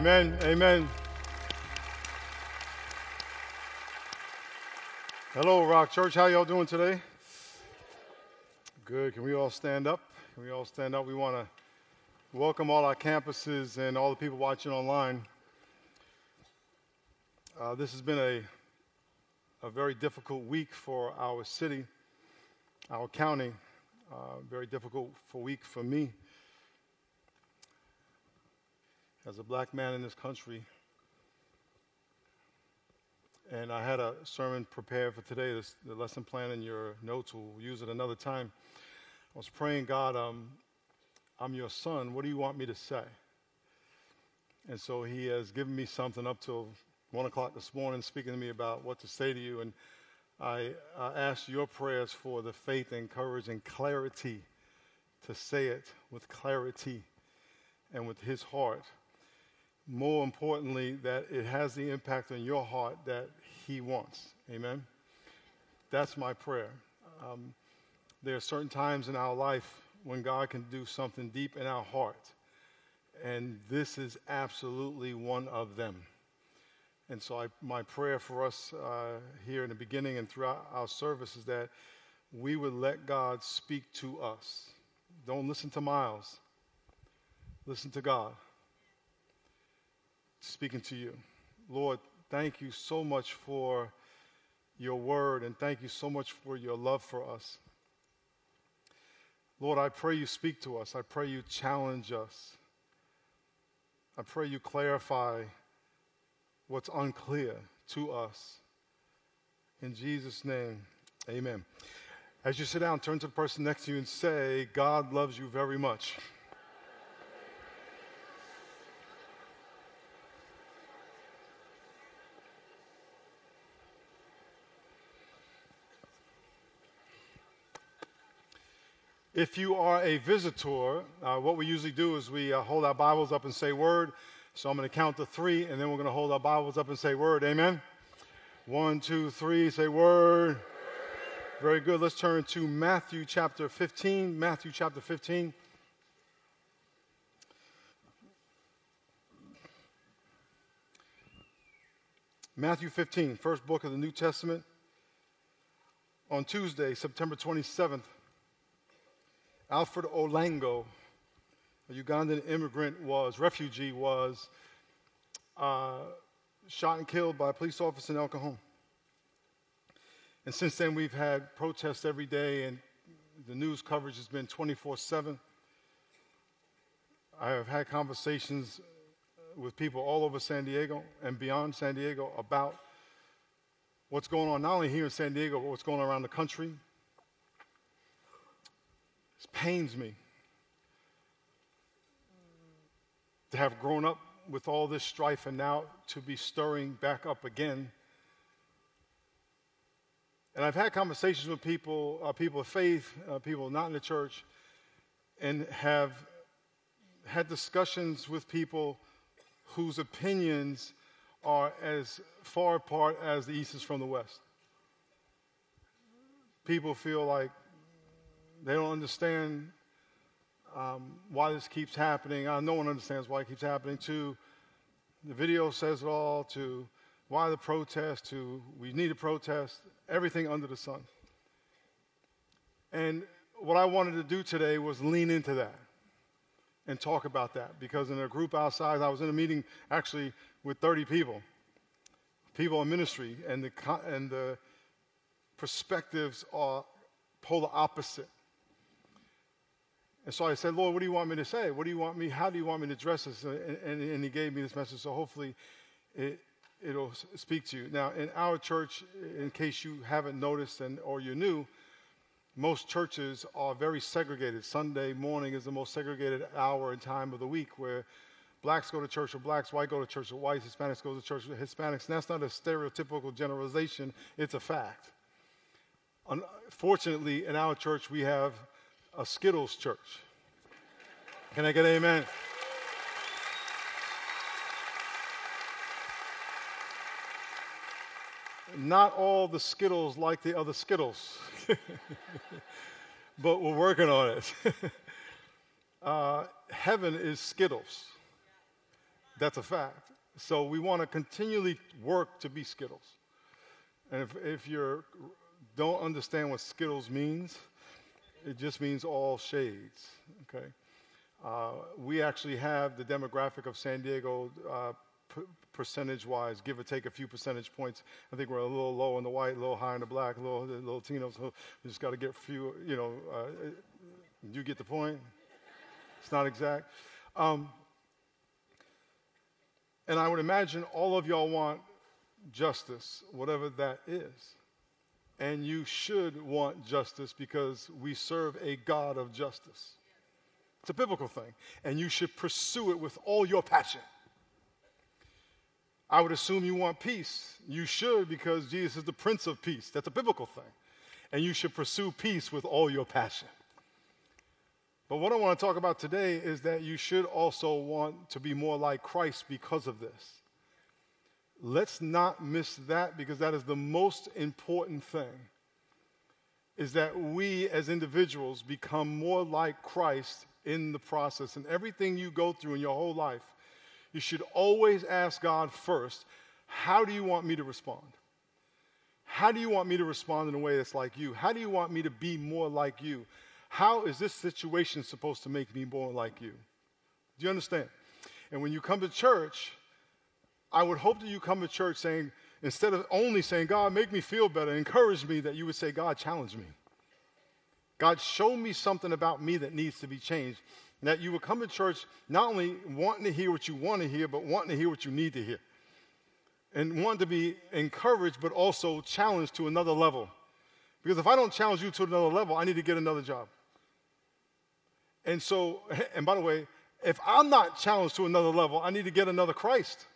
Amen. Amen. Hello, Rock Church. How y'all doing today? Good. Can we all stand up? Can we all stand up? We want to welcome all our campuses and all the people watching online. Uh, this has been a, a very difficult week for our city, our county. Uh, very difficult for week for me as a black man in this country. And I had a sermon prepared for today, this, the lesson plan in your notes. We'll use it another time. I was praying, God, um, I'm your son. What do you want me to say? And so he has given me something up till one o'clock this morning, speaking to me about what to say to you. And I, I ask your prayers for the faith and courage and clarity to say it with clarity and with his heart more importantly, that it has the impact on your heart that He wants. Amen? That's my prayer. Um, there are certain times in our life when God can do something deep in our heart, and this is absolutely one of them. And so, I, my prayer for us uh, here in the beginning and throughout our service is that we would let God speak to us. Don't listen to Miles, listen to God speaking to you. Lord, thank you so much for your word and thank you so much for your love for us. Lord, I pray you speak to us. I pray you challenge us. I pray you clarify what's unclear to us. In Jesus' name, amen. As you sit down, turn to the person next to you and say, God loves you very much. If you are a visitor, uh, what we usually do is we uh, hold our Bibles up and say word. So I'm going to count to three, and then we're going to hold our Bibles up and say word. Amen? One, two, three, say word. Very good. Let's turn to Matthew chapter 15. Matthew chapter 15. Matthew 15, first book of the New Testament. On Tuesday, September 27th, Alfred Olango, a Ugandan immigrant, was, refugee, was uh, shot and killed by a police officer in El Cajon. And since then, we've had protests every day, and the news coverage has been 24 7. I have had conversations with people all over San Diego and beyond San Diego about what's going on, not only here in San Diego, but what's going on around the country, it pains me to have grown up with all this strife and now to be stirring back up again. And I've had conversations with people, uh, people of faith, uh, people not in the church, and have had discussions with people whose opinions are as far apart as the East is from the West. People feel like they don't understand um, why this keeps happening. Uh, no one understands why it keeps happening. To the video says it all. To why the protest. To we need a protest. Everything under the sun. And what I wanted to do today was lean into that and talk about that because in a group outside, I was in a meeting actually with 30 people, people in ministry, and the, and the perspectives are polar opposite. And so I said, Lord, what do you want me to say? What do you want me, how do you want me to address this? And, and, and he gave me this message, so hopefully it, it'll speak to you. Now, in our church, in case you haven't noticed and or you're new, most churches are very segregated. Sunday morning is the most segregated hour and time of the week where blacks go to church with blacks, white go to church with whites, Hispanics go to church with Hispanics. And that's not a stereotypical generalization, it's a fact. Unfortunately, in our church, we have a Skittles church. Can I get amen? Not all the Skittles like the other Skittles, but we're working on it. uh, heaven is Skittles. That's a fact. So we want to continually work to be Skittles. And if, if you don't understand what Skittles means, it just means all shades, okay? Uh, we actually have the demographic of San Diego uh, p- percentage wise, give or take a few percentage points. I think we're a little low on the white, a little high on the black, a little, Latinos. So we just got to get a few, you know, uh, you get the point? It's not exact. Um, and I would imagine all of y'all want justice, whatever that is. And you should want justice because we serve a God of justice. It's a biblical thing. And you should pursue it with all your passion. I would assume you want peace. You should because Jesus is the Prince of Peace. That's a biblical thing. And you should pursue peace with all your passion. But what I want to talk about today is that you should also want to be more like Christ because of this. Let's not miss that because that is the most important thing. Is that we as individuals become more like Christ in the process. And everything you go through in your whole life, you should always ask God first, how do you want me to respond? How do you want me to respond in a way that's like you? How do you want me to be more like you? How is this situation supposed to make me more like you? Do you understand? And when you come to church, I would hope that you come to church saying, instead of only saying, God, make me feel better, encourage me, that you would say, God, challenge me. God, show me something about me that needs to be changed. And That you would come to church not only wanting to hear what you want to hear, but wanting to hear what you need to hear. And want to be encouraged, but also challenged to another level. Because if I don't challenge you to another level, I need to get another job. And so, and by the way, if I'm not challenged to another level, I need to get another Christ.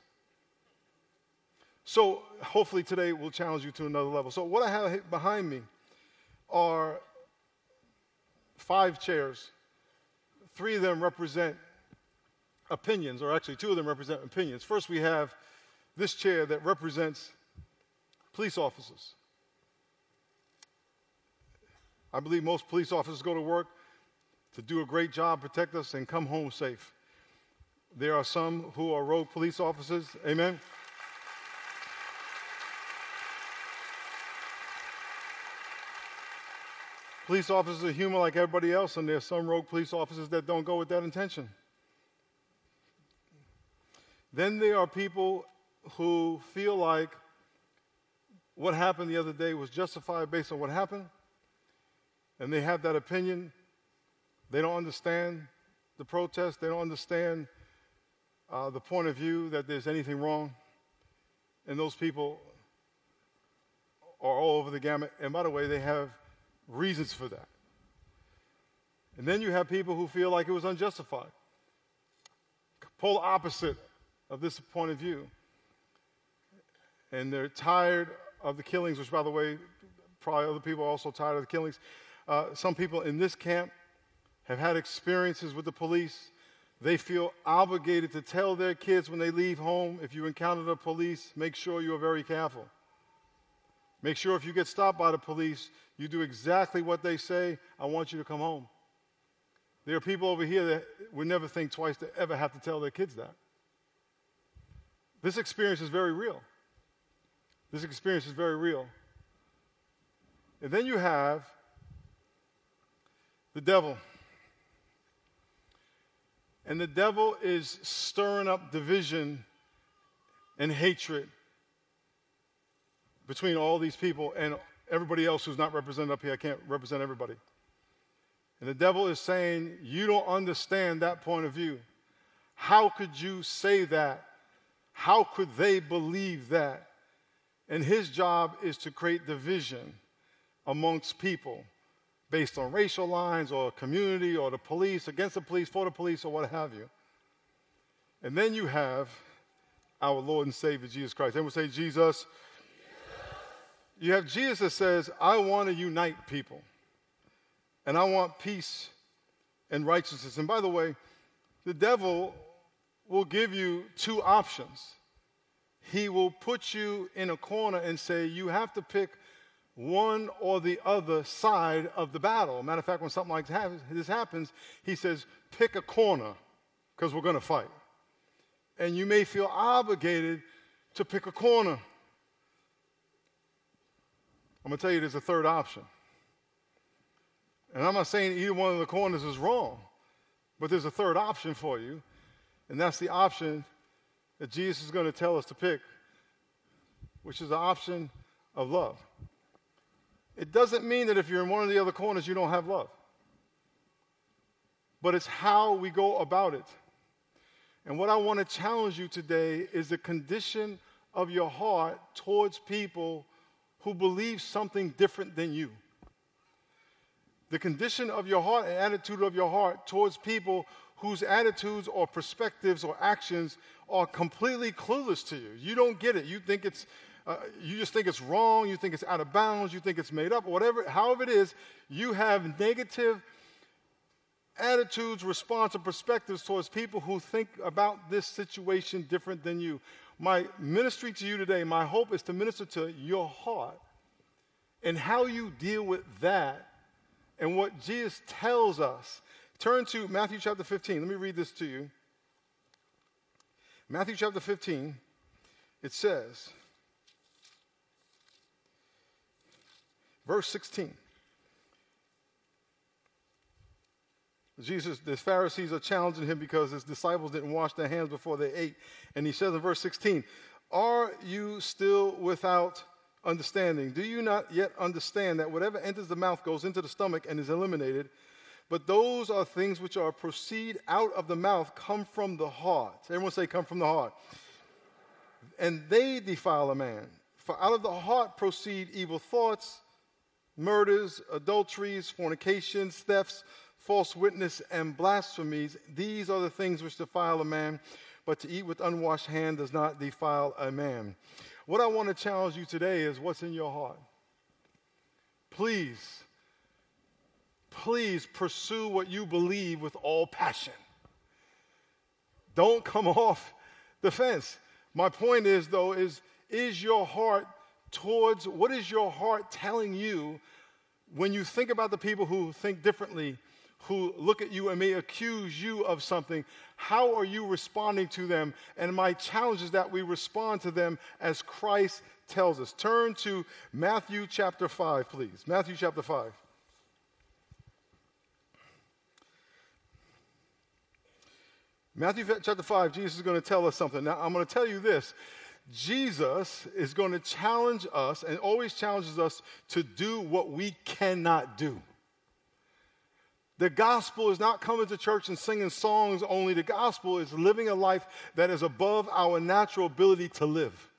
So hopefully today will challenge you to another level. So what I have behind me are five chairs. Three of them represent opinions, or actually two of them represent opinions. First, we have this chair that represents police officers. I believe most police officers go to work to do a great job, protect us, and come home safe. There are some who are rogue police officers. Amen. Police officers are human like everybody else, and there's some rogue police officers that don't go with that intention. Then there are people who feel like what happened the other day was justified based on what happened, and they have that opinion they don't understand the protest. They don't understand uh, the point of view that there's anything wrong. And those people are all over the gamut. And by the way, they have reasons for that. And then you have people who feel like it was unjustified. Polar opposite of this point of view. And they're tired of the killings, which, by the way, probably other people are also tired of the killings. Uh, some people in this camp have had experiences with the police. They feel obligated to tell their kids when they leave home if you encounter the police, make sure you are very careful. Make sure if you get stopped by the police, you do exactly what they say. I want you to come home. There are people over here that would never think twice to ever have to tell their kids that. This experience is very real. This experience is very real. And then you have the devil. And the devil is stirring up division and hatred between all these people and everybody else who's not represented up here. I can't represent everybody. And the devil is saying, You don't understand that point of view. How could you say that? How could they believe that? And his job is to create division amongst people based on racial lines or community or the police, against the police, for the police, or what have you. And then you have our Lord and Savior Jesus Christ. Everyone say, Jesus. You have Jesus that says, I want to unite people. And I want peace and righteousness. And by the way, the devil will give you two options. He will put you in a corner and say, You have to pick one or the other side of the battle. Matter of fact, when something like this happens, he says, pick a corner because we're going to fight. and you may feel obligated to pick a corner. I'm going to tell you there's a third option. And I'm not saying either one of the corners is wrong, but there's a third option for you, and that's the option that Jesus is going to tell us to pick, which is the option of love. It doesn't mean that if you're in one of the other corners, you don't have love, but it's how we go about it. And what I want to challenge you today is the condition of your heart towards people who believes something different than you. The condition of your heart and attitude of your heart towards people whose attitudes or perspectives or actions are completely clueless to you. You don't get it. You think it's, uh, you just think it's wrong. You think it's out of bounds. You think it's made up. Whatever, however it is, you have negative attitudes, response, and perspectives towards people who think about this situation different than you. My ministry to you today, my hope is to minister to your heart and how you deal with that and what Jesus tells us. Turn to Matthew chapter 15. Let me read this to you. Matthew chapter 15, it says, verse 16. Jesus, the Pharisees are challenging him because his disciples didn't wash their hands before they ate. And he says in verse 16, Are you still without understanding? Do you not yet understand that whatever enters the mouth goes into the stomach and is eliminated? But those are things which are proceed out of the mouth, come from the heart. Everyone say, come from the heart. And they defile a man. For out of the heart proceed evil thoughts, murders, adulteries, fornications, thefts false witness, and blasphemies. These are the things which defile a man, but to eat with unwashed hand does not defile a man. What I want to challenge you today is what's in your heart. Please, please pursue what you believe with all passion. Don't come off the fence. My point is, though, is is your heart towards what is your heart telling you when you think about the people who think differently who look at you and may accuse you of something, how are you responding to them? And my challenge is that we respond to them as Christ tells us. Turn to Matthew chapter 5, please. Matthew chapter 5. Matthew chapter 5, Jesus is going to tell us something. Now, I'm going to tell you this. Jesus is going to challenge us and always challenges us to do what we cannot do. The gospel is not coming to church and singing songs only. The gospel is living a life that is above our natural ability to live.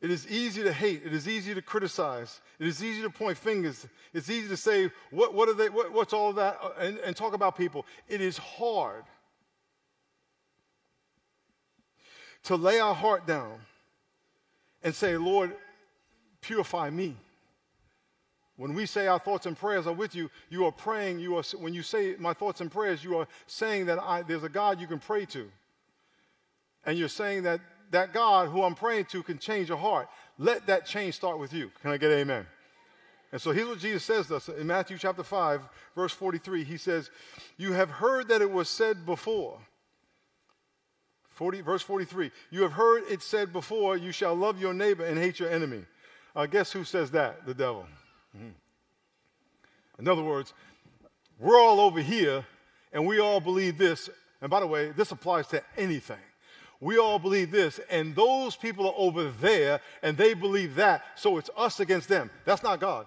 It is easy to hate. It is easy to criticize. It is easy to point fingers. It's easy to say, what, what are they, what, what's all that, and, and talk about people. It is hard to lay our heart down and say, Lord, purify me. When we say our thoughts and prayers are with you, you are praying. You are, when you say my thoughts and prayers, you are saying that I, there's a God you can pray to. And you're saying that that God who I'm praying to can change your heart. Let that change start with you. Can I get amen? And so here's what Jesus says to us in Matthew chapter 5, verse 43. He says, You have heard that it was said before. 40, verse 43. You have heard it said before, You shall love your neighbor and hate your enemy. Uh, guess who says that? The devil. Mm-hmm. In other words, we're all over here and we all believe this. And by the way, this applies to anything. We all believe this, and those people are over there and they believe that, so it's us against them. That's not God.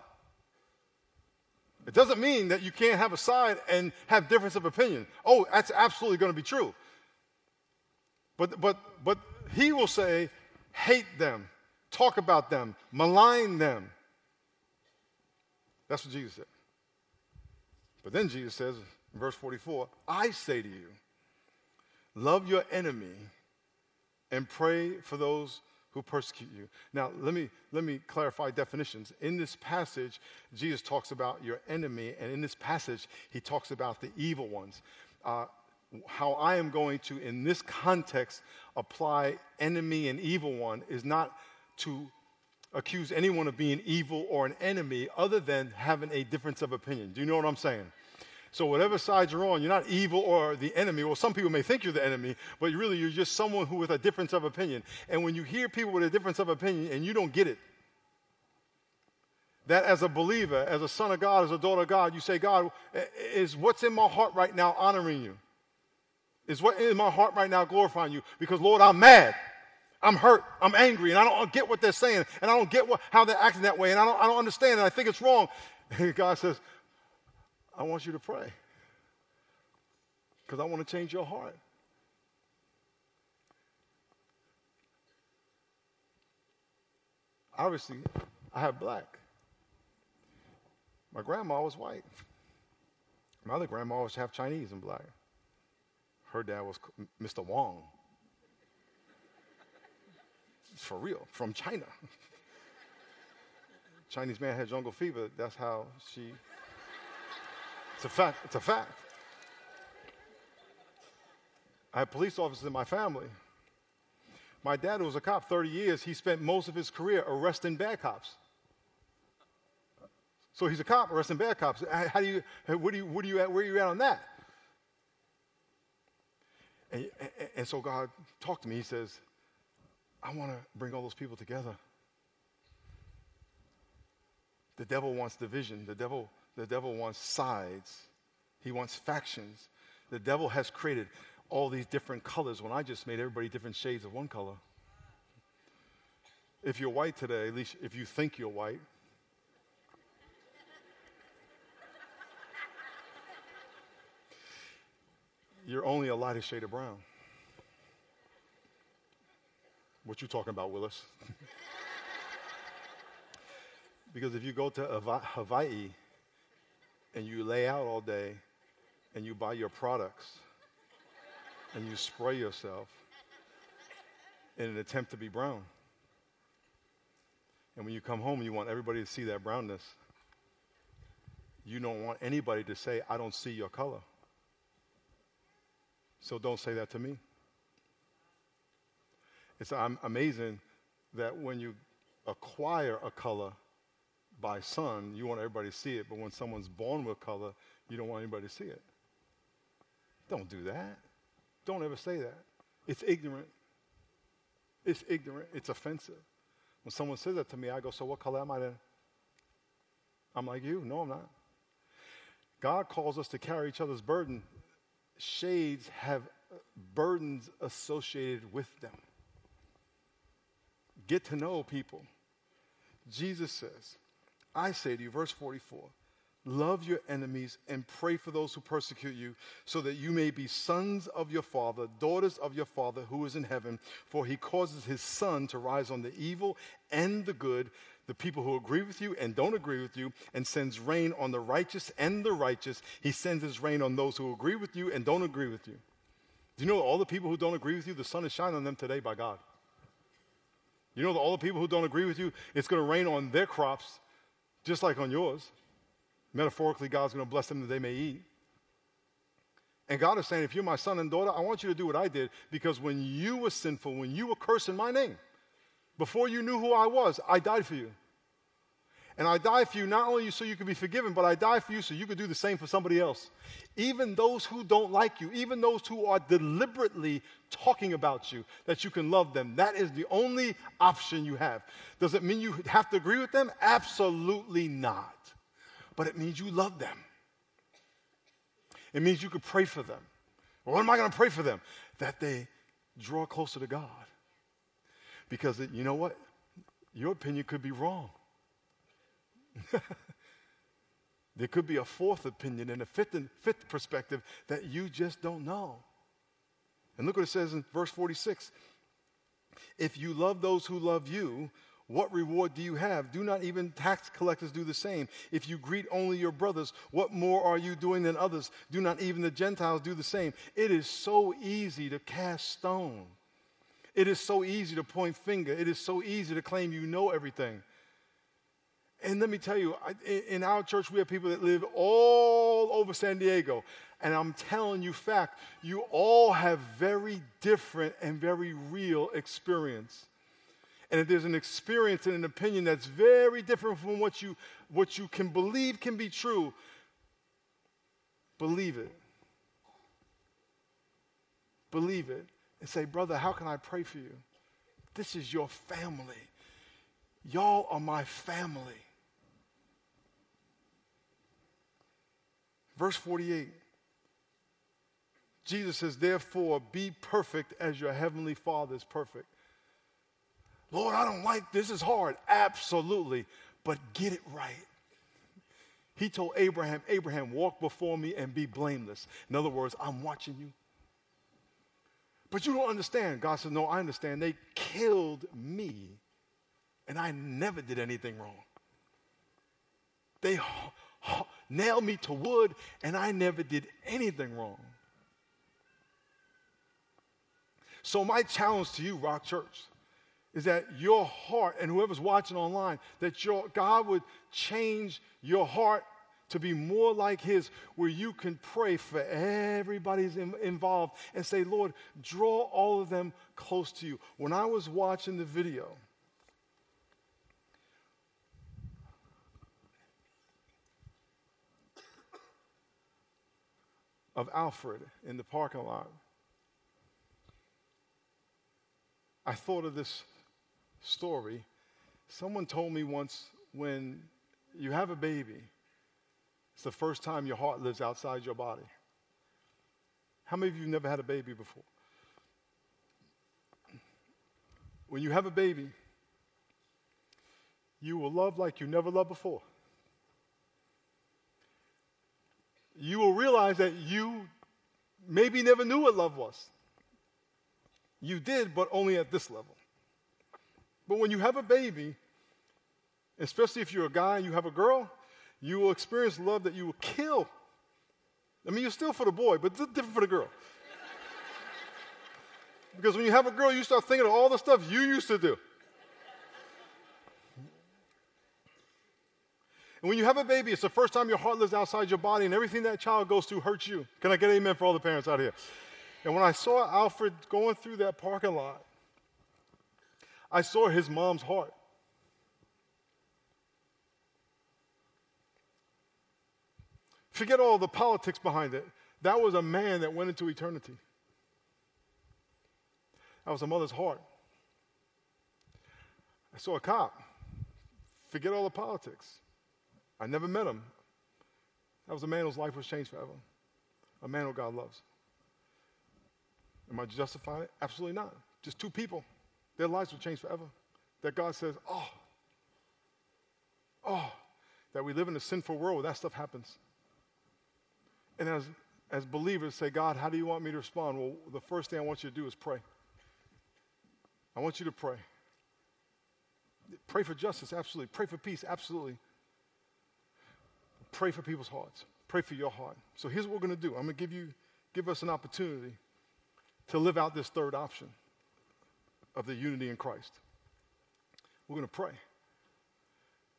It doesn't mean that you can't have a side and have difference of opinion. Oh, that's absolutely going to be true. But, but, but he will say, hate them, talk about them, malign them. That's what Jesus said. But then Jesus says in verse 44 I say to you, love your enemy and pray for those who persecute you. Now, let me, let me clarify definitions. In this passage, Jesus talks about your enemy, and in this passage, he talks about the evil ones. Uh, how I am going to, in this context, apply enemy and evil one is not to accuse anyone of being evil or an enemy other than having a difference of opinion. Do you know what I'm saying? So whatever side you're on, you're not evil or the enemy. Well, some people may think you're the enemy, but really you're just someone who with a difference of opinion. And when you hear people with a difference of opinion and you don't get it, that as a believer, as a son of God, as a daughter of God, you say, God, is what's in my heart right now honoring you? Is what in my heart right now glorifying you? Because Lord, I'm mad. I'm hurt. I'm angry, and I don't get what they're saying, and I don't get what, how they're acting that way, and I don't, I don't understand, and I think it's wrong. And God says, I want you to pray because I want to change your heart. Obviously, I have black. My grandma was white. My other grandma was half Chinese and black. Her dad was Mr. Wong. For real, from China. Chinese man had jungle fever. That's how she. It's a fact. It's a fact. I had police officers in my family. My dad was a cop 30 years. He spent most of his career arresting bad cops. So he's a cop arresting bad cops. How do you, what do you, what you at, where are you at on that? And, and, and so God talked to me. He says, I want to bring all those people together. The devil wants division. The devil, the devil wants sides. He wants factions. The devil has created all these different colors when I just made everybody different shades of one color. If you're white today, at least if you think you're white, you're only a lighter shade of brown. What you talking about, Willis? because if you go to Hawaii and you lay out all day and you buy your products and you spray yourself in an attempt to be brown, and when you come home, and you want everybody to see that brownness. You don't want anybody to say, I don't see your color. So don't say that to me. It's amazing that when you acquire a color by sun, you want everybody to see it, but when someone's born with color, you don't want anybody to see it. Don't do that. Don't ever say that. It's ignorant. It's ignorant. It's offensive. When someone says that to me, I go, So what color am I then? I'm like you. No, I'm not. God calls us to carry each other's burden shades have burdens associated with them. Get to know people. Jesus says, I say to you, verse 44, love your enemies and pray for those who persecute you, so that you may be sons of your Father, daughters of your Father who is in heaven, for he causes his sun to rise on the evil and the good the people who agree with you and don't agree with you, and sends rain on the righteous and the righteous. He sends his rain on those who agree with you and don't agree with you. Do you know all the people who don't agree with you, the sun is shining on them today by God? You know all the people who don't agree with you, it's going to rain on their crops just like on yours. Metaphorically, God's going to bless them that they may eat. And God is saying, if you're my son and daughter, I want you to do what I did because when you were sinful, when you were cursing my name, before you knew who I was, I died for you. And I die for you not only so you could be forgiven, but I die for you so you could do the same for somebody else. Even those who don't like you, even those who are deliberately talking about you, that you can love them. That is the only option you have. Does it mean you have to agree with them? Absolutely not. But it means you love them. It means you could pray for them. What am I going to pray for them? That they draw closer to God. Because you know what? Your opinion could be wrong. there could be a fourth opinion and a fifth, fifth perspective that you just don't know. And look what it says in verse 46 If you love those who love you, what reward do you have? Do not even tax collectors do the same? If you greet only your brothers, what more are you doing than others? Do not even the Gentiles do the same? It is so easy to cast stone it is so easy to point finger. It is so easy to claim you know everything. And let me tell you, in our church, we have people that live all over San Diego. And I'm telling you, fact, you all have very different and very real experience. And if there's an experience and an opinion that's very different from what you, what you can believe can be true, believe it. Believe it. And say, brother, how can I pray for you? This is your family. Y'all are my family. Verse 48. Jesus says, Therefore, be perfect as your heavenly Father is perfect. Lord, I don't like this, is hard. Absolutely. But get it right. He told Abraham, Abraham, walk before me and be blameless. In other words, I'm watching you. But you don't understand. God says, No, I understand. They killed me, and I never did anything wrong. They nailed me to wood, and I never did anything wrong. So, my challenge to you, Rock Church, is that your heart, and whoever's watching online, that your, God would change your heart to be more like His, where you can pray for everybody's in, involved and say, Lord, draw all of them close to you. When I was watching the video, of Alfred in the parking lot, I thought of this story. Someone told me once when you have a baby, it's the first time your heart lives outside your body. How many of you never had a baby before? When you have a baby, you will love like you never loved before. You will realize that you maybe never knew what love was. You did, but only at this level. But when you have a baby, especially if you're a guy and you have a girl, you will experience love that you will kill. I mean, you're still for the boy, but it's different for the girl. because when you have a girl, you start thinking of all the stuff you used to do. And when you have a baby, it's the first time your heart lives outside your body, and everything that child goes through hurts you. Can I get amen for all the parents out here? And when I saw Alfred going through that parking lot, I saw his mom's heart. Forget all the politics behind it. That was a man that went into eternity. That was a mother's heart. I saw a cop. Forget all the politics. I never met him. That was a man whose life was changed forever. A man who God loves. Am I justifying it? Absolutely not. Just two people. Their lives were changed forever. That God says, oh, oh, that we live in a sinful world where that stuff happens. And as, as believers, say, God, how do you want me to respond? Well, the first thing I want you to do is pray. I want you to pray. Pray for justice, absolutely. Pray for peace, absolutely. Pray for people's hearts. Pray for your heart. So here's what we're going to do. I'm going to give you, give us an opportunity to live out this third option of the unity in Christ. We're going to pray.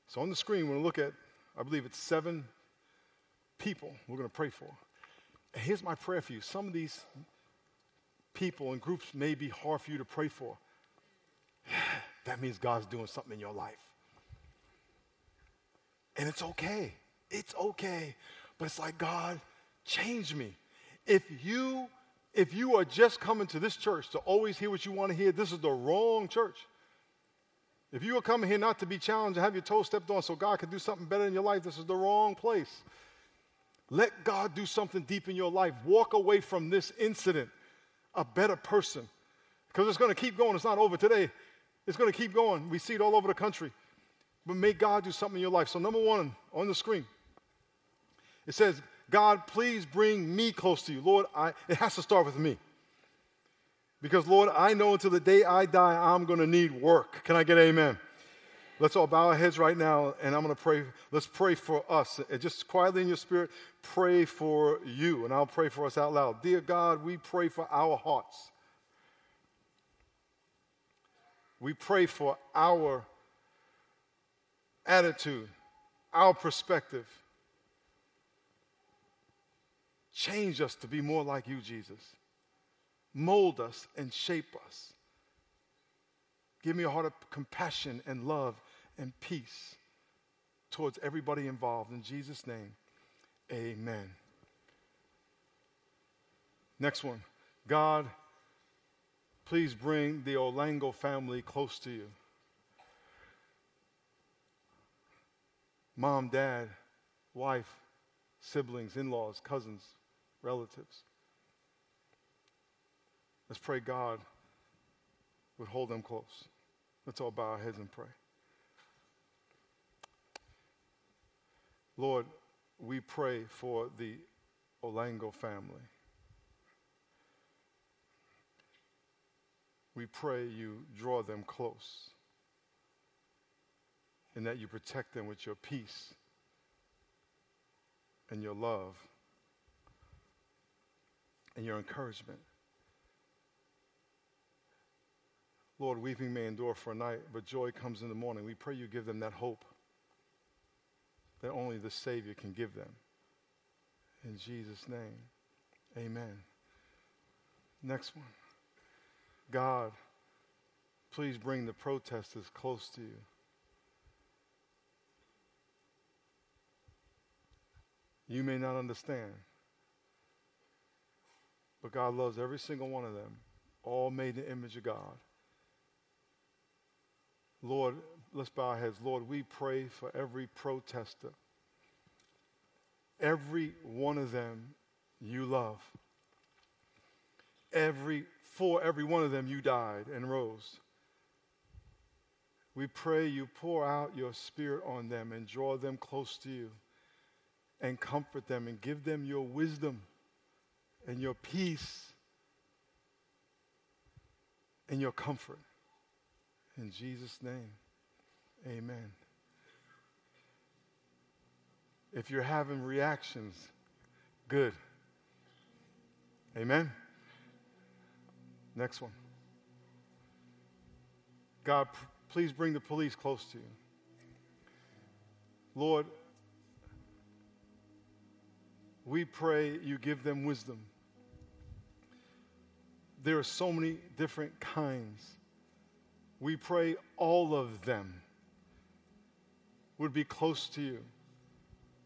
So on the screen, we're going to look at, I believe it's seven people we're going to pray for. And here's my prayer for you. Some of these people and groups may be hard for you to pray for. that means God's doing something in your life. And it's okay. It's okay. But it's like, God, change me. If you if you are just coming to this church to always hear what you want to hear, this is the wrong church. If you are coming here not to be challenged and have your toes stepped on so God can do something better in your life, this is the wrong place. Let God do something deep in your life. Walk away from this incident a better person. Because it's going to keep going. It's not over today. It's going to keep going. We see it all over the country. But may God do something in your life. So, number one on the screen, it says, God, please bring me close to you. Lord, I, it has to start with me. Because, Lord, I know until the day I die, I'm going to need work. Can I get amen? Let's all bow our heads right now, and I'm going to pray. Let's pray for us. And just quietly in your spirit, pray for you, and I'll pray for us out loud. Dear God, we pray for our hearts. We pray for our attitude, our perspective. Change us to be more like you, Jesus. Mold us and shape us. Give me a heart of compassion and love and peace towards everybody involved. In Jesus' name, amen. Next one. God, please bring the Olango family close to you. Mom, dad, wife, siblings, in laws, cousins, relatives. Let's pray God would hold them close. Let's all bow our heads and pray. Lord, we pray for the Olango family. We pray you draw them close and that you protect them with your peace and your love and your encouragement. Lord, weeping may endure for a night, but joy comes in the morning. We pray you give them that hope that only the Savior can give them. In Jesus' name, amen. Next one. God, please bring the protesters close to you. You may not understand, but God loves every single one of them, all made in the image of God. Lord, let's bow our heads. Lord, we pray for every protester. Every one of them you love. Every for every one of them you died and rose. We pray you pour out your spirit on them and draw them close to you and comfort them and give them your wisdom and your peace and your comfort. In Jesus' name, amen. If you're having reactions, good. Amen. Next one. God, please bring the police close to you. Lord, we pray you give them wisdom. There are so many different kinds. We pray all of them would be close to you.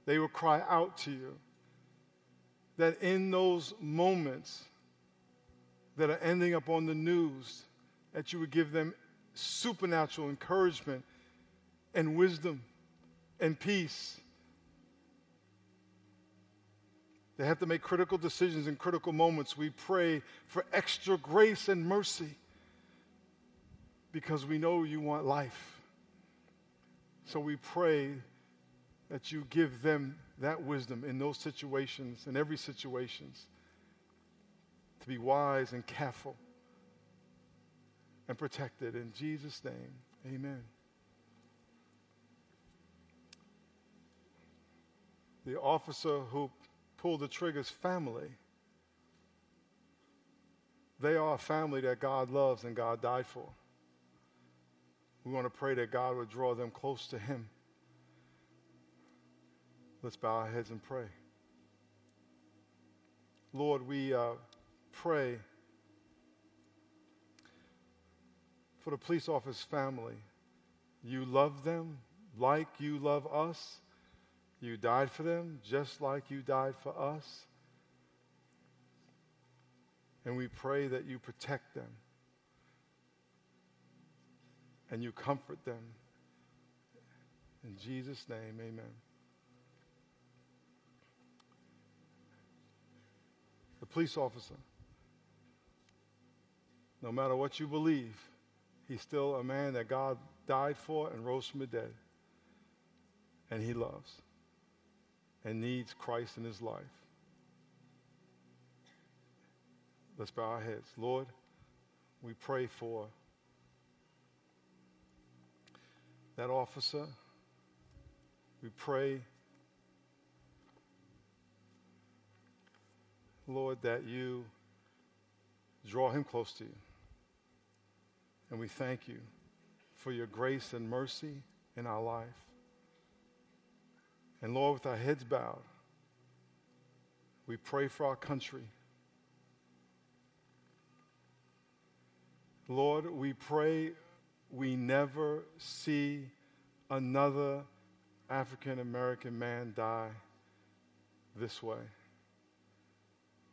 They would cry out to you. That in those moments that are ending up on the news, that you would give them supernatural encouragement and wisdom and peace They have to make critical decisions in critical moments. We pray for extra grace and mercy because we know you want life. So we pray that you give them that wisdom in those situations, in every situations, to be wise and careful and protected. In Jesus' name, amen. The officer who pull the trigger's family. They are a family that God loves and God died for. We want to pray that God would draw them close to Him. Let's bow our heads and pray. Lord, we uh, pray for the police office family. You love them like you love us. You died for them just like you died for us. And we pray that you protect them and you comfort them. In Jesus' name, amen. The police officer, no matter what you believe, he's still a man that God died for and rose from the dead. And he loves and needs Christ in his life. Let's bow our heads. Lord, we pray for that officer. We pray, Lord, that you draw him close to you. And we thank you for your grace and mercy in our life. And Lord, with our heads bowed, we pray for our country. Lord, we pray we never see another African American man die this way.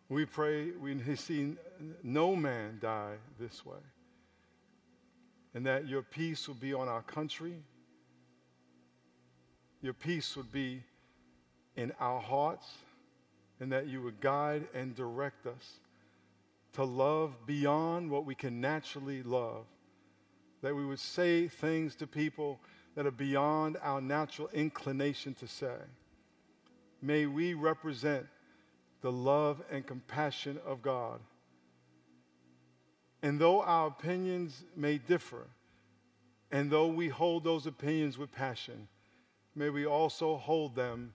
We pray we see no man die this way. And that your peace will be on our country. Your peace would be in our hearts. And that you would guide and direct us to love beyond what we can naturally love. That we would say things to people that are beyond our natural inclination to say. May we represent the love and compassion of God. And though our opinions may differ, and though we hold those opinions with passion, may we also hold them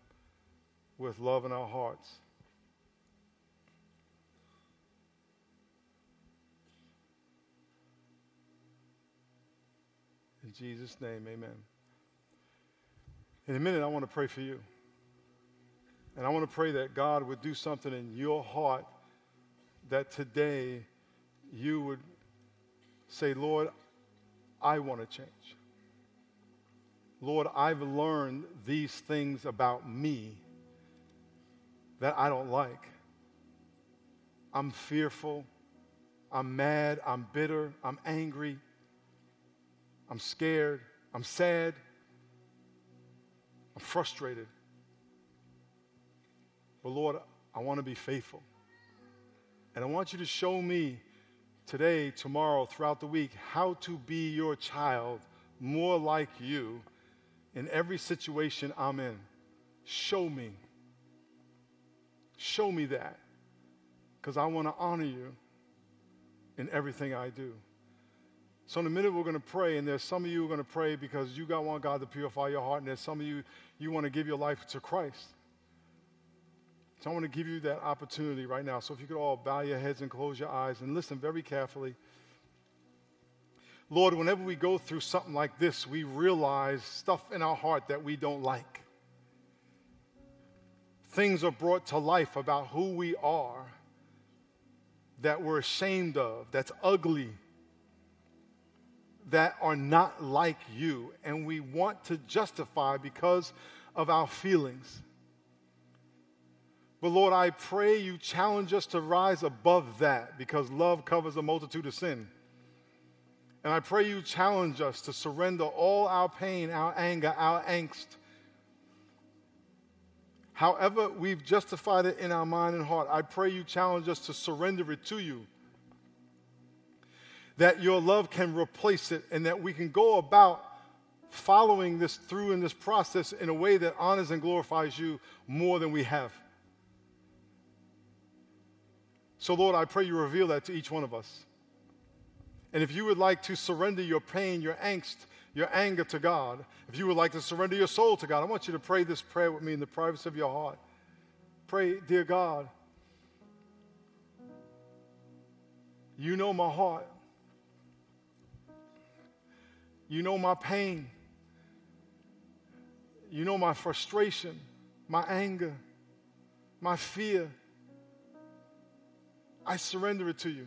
with love in our hearts. In Jesus' name, amen. In a minute, I want to pray for you. And I want to pray that God would do something in your heart that today you would say, Lord, I want to change. Lord, I've learned these things about me that I don't like. I'm fearful. I'm mad. I'm bitter. I'm angry. I'm scared. I'm sad. I'm frustrated. But Lord, I want to be faithful. And I want you to show me today, tomorrow, throughout the week, how to be your child more like you in every situation I'm in. Show me. Show me that. Because I want to honor you in everything I do. So in a minute we're going to pray, and there's some of you who are going to pray because you got want God to purify your heart, and there's some of you you want to give your life to Christ. So I want to give you that opportunity right now. So if you could all bow your heads and close your eyes and listen very carefully. Lord, whenever we go through something like this, we realize stuff in our heart that we don't like. Things are brought to life about who we are that we're ashamed of, that's ugly, that are not like you, and we want to justify because of our feelings. But Lord, I pray you challenge us to rise above that because love covers a multitude of sin. And I pray you challenge us to surrender all our pain, our anger, our angst. However, we've justified it in our mind and heart. I pray you challenge us to surrender it to you. That your love can replace it and that we can go about following this through in this process in a way that honors and glorifies you more than we have. So, Lord, I pray you reveal that to each one of us. And if you would like to surrender your pain, your angst, your anger to God, if you would like to surrender your soul to God, I want you to pray this prayer with me in the privacy of your heart. Pray, dear God, you know my heart. You know my pain. You know my frustration, my anger, my fear. I surrender it to you.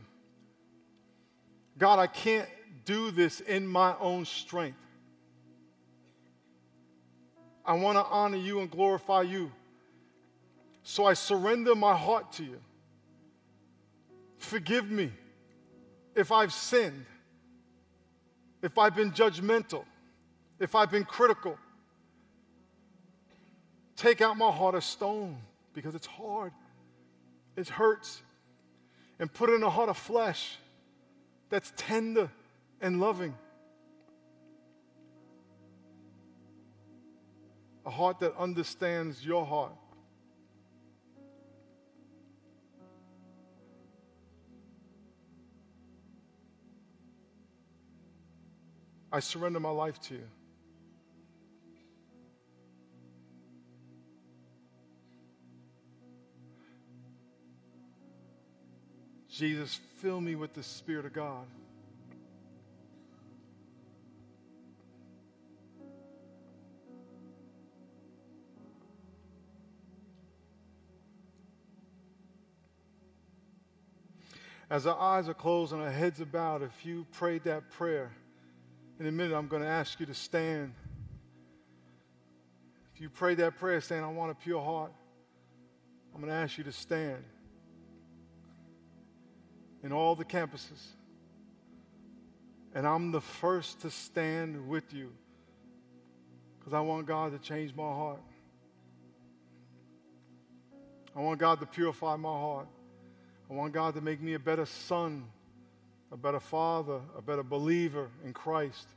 God, I can't do this in my own strength. I want to honor you and glorify you. So I surrender my heart to you. Forgive me if I've sinned, if I've been judgmental, if I've been critical. Take out my heart of stone because it's hard, it hurts and put in a heart of flesh that's tender and loving. A heart that understands your heart. I surrender my life to you. Jesus, fill me with the Spirit of God. As our eyes are closed and our heads are bowed, if you prayed that prayer, in a minute I'm going to ask you to stand. If you prayed that prayer saying, I want a pure heart, I'm going to ask you to stand. In all the campuses. And I'm the first to stand with you because I want God to change my heart. I want God to purify my heart. I want God to make me a better son, a better father, a better believer in Christ.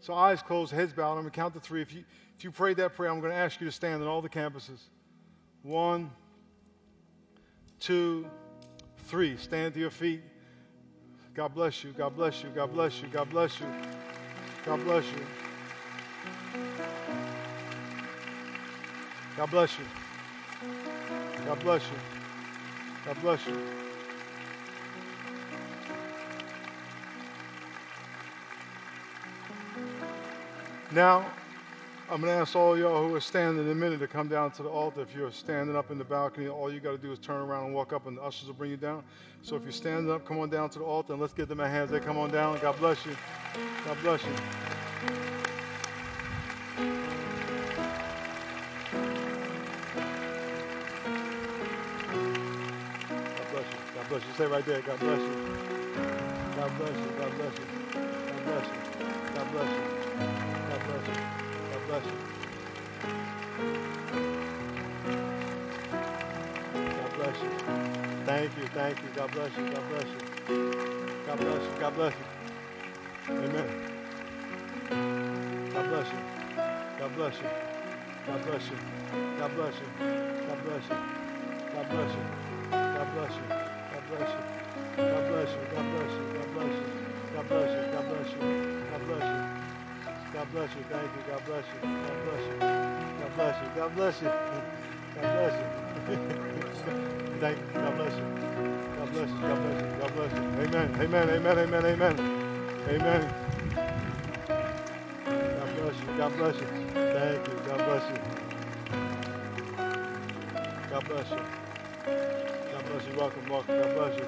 So, eyes closed, heads bowed. I'm going to count to three. If you, if you prayed that prayer, I'm going to ask you to stand on all the campuses. One, two, three. Stand to your feet. God bless you. God bless you. God bless you. God bless you. God bless you. God bless you. God bless you. God bless you. Now, I'm going to ask all y'all who are standing in a minute to come down to the altar. If you're standing up in the balcony, all you got to do is turn around and walk up, and the ushers will bring you down. So if you're standing up, come on down to the altar, and let's give them a hand. They come on down. God bless you. God bless you. God bless you. God bless you. Stay right there. God bless you. God bless you. God bless you. God bless you. God bless you. God bless you. God bless you. God bless you. Thank you. Thank you. God bless you. God bless you. God bless you. God bless you. Amen. God bless you. God bless you. God bless you. God bless you. God bless you. God bless you. God bless you. God bless you. God bless you. God bless you. God bless you. God bless you. God bless you. God bless you. God bless you. Thank you. God bless you. God bless you. God bless you. God bless you. God bless you. Thank you. God bless you. God bless you. God bless you. God bless you. Amen. Amen. Amen. Amen. Amen. Amen. God bless you. God bless you. Thank you. God bless you. God bless you. God bless you. Welcome, welcome. God bless you.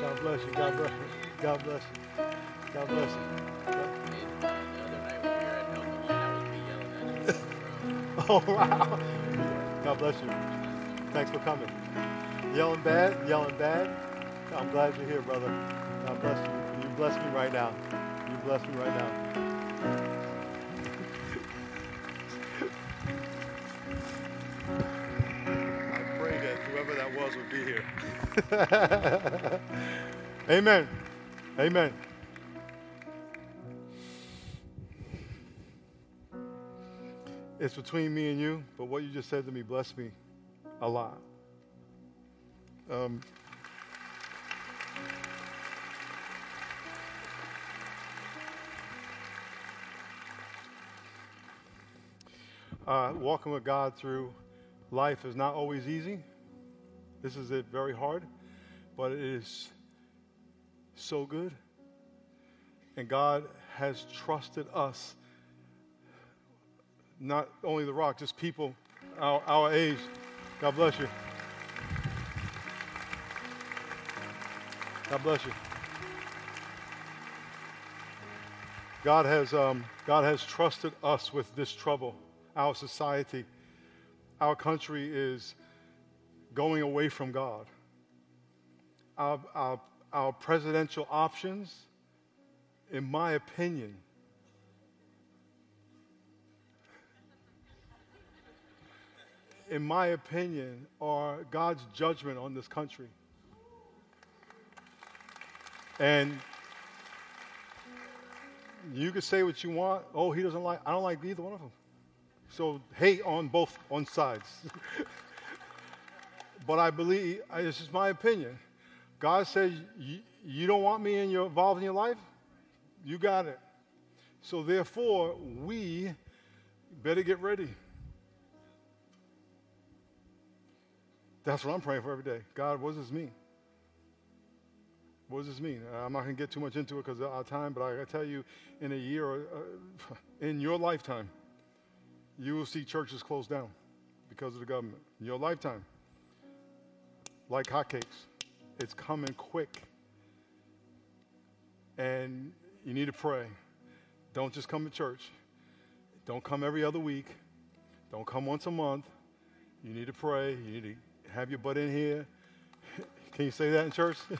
God bless you. God bless you. God bless you. God bless you. Oh, wow. God bless you. Thanks for coming. Yelling bad? Yelling bad? I'm glad you're here, brother. God bless you. You bless me right now. You bless me right now. I pray that whoever that was would be here. Amen. Amen. It's between me and you, but what you just said to me blessed me a lot. Um, uh, walking with God through life is not always easy. This is it very hard, but it is so good. And God has trusted us not only the rock, just people our, our age. God bless you. God bless you. God has, um, God has trusted us with this trouble, our society. Our country is going away from God. Our, our, our presidential options, in my opinion, in my opinion, are God's judgment on this country. And you can say what you want. Oh, he doesn't like, I don't like either one of them. So hate on both on sides. but I believe, this is my opinion. God says, you, don't want me in your, involved in your life? You got it. So therefore, we better get ready. That's what I'm praying for every day. God, what does this mean? What does this mean? Uh, I'm not going to get too much into it because of our time, but I, I tell you, in a year, uh, in your lifetime, you will see churches closed down because of the government. In your lifetime, like hotcakes, it's coming quick. And you need to pray. Don't just come to church. Don't come every other week. Don't come once a month. You need to pray. You need to have your butt in here, Can you say that in church? you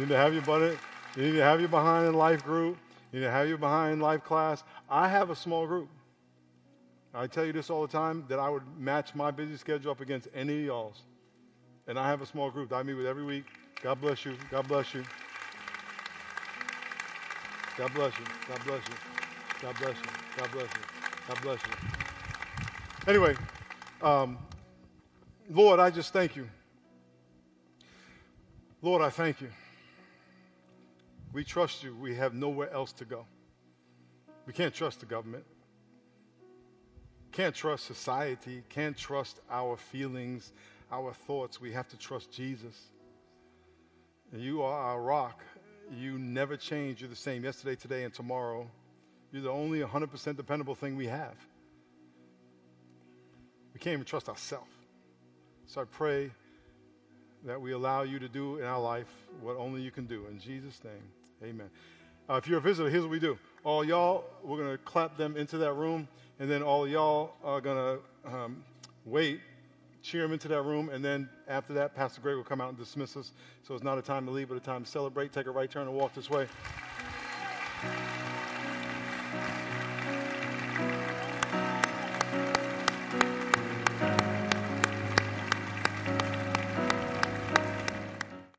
need to have your butt in. You need to have your behind in life group. You need to have your behind in life class. I have a small group. I tell you this all the time that I would match my busy schedule up against any of y'all's. And I have a small group that I meet with every week. God bless you. God bless you. God bless you. God bless you. God bless you. God bless you. God bless you. Anyway, um, Lord, I just thank you. Lord, I thank you. We trust you. We have nowhere else to go. We can't trust the government. Can't trust society. Can't trust our feelings, our thoughts. We have to trust Jesus. You are our rock. You never change. You're the same yesterday, today, and tomorrow. You're the only 100% dependable thing we have. We can't even trust ourselves. So I pray that we allow you to do in our life what only you can do. In Jesus' name, amen. Uh, if you're a visitor, here's what we do. All y'all, we're going to clap them into that room, and then all y'all are going to um, wait, cheer them into that room, and then after that, Pastor Greg will come out and dismiss us. So it's not a time to leave, but a time to celebrate. Take a right turn and walk this way.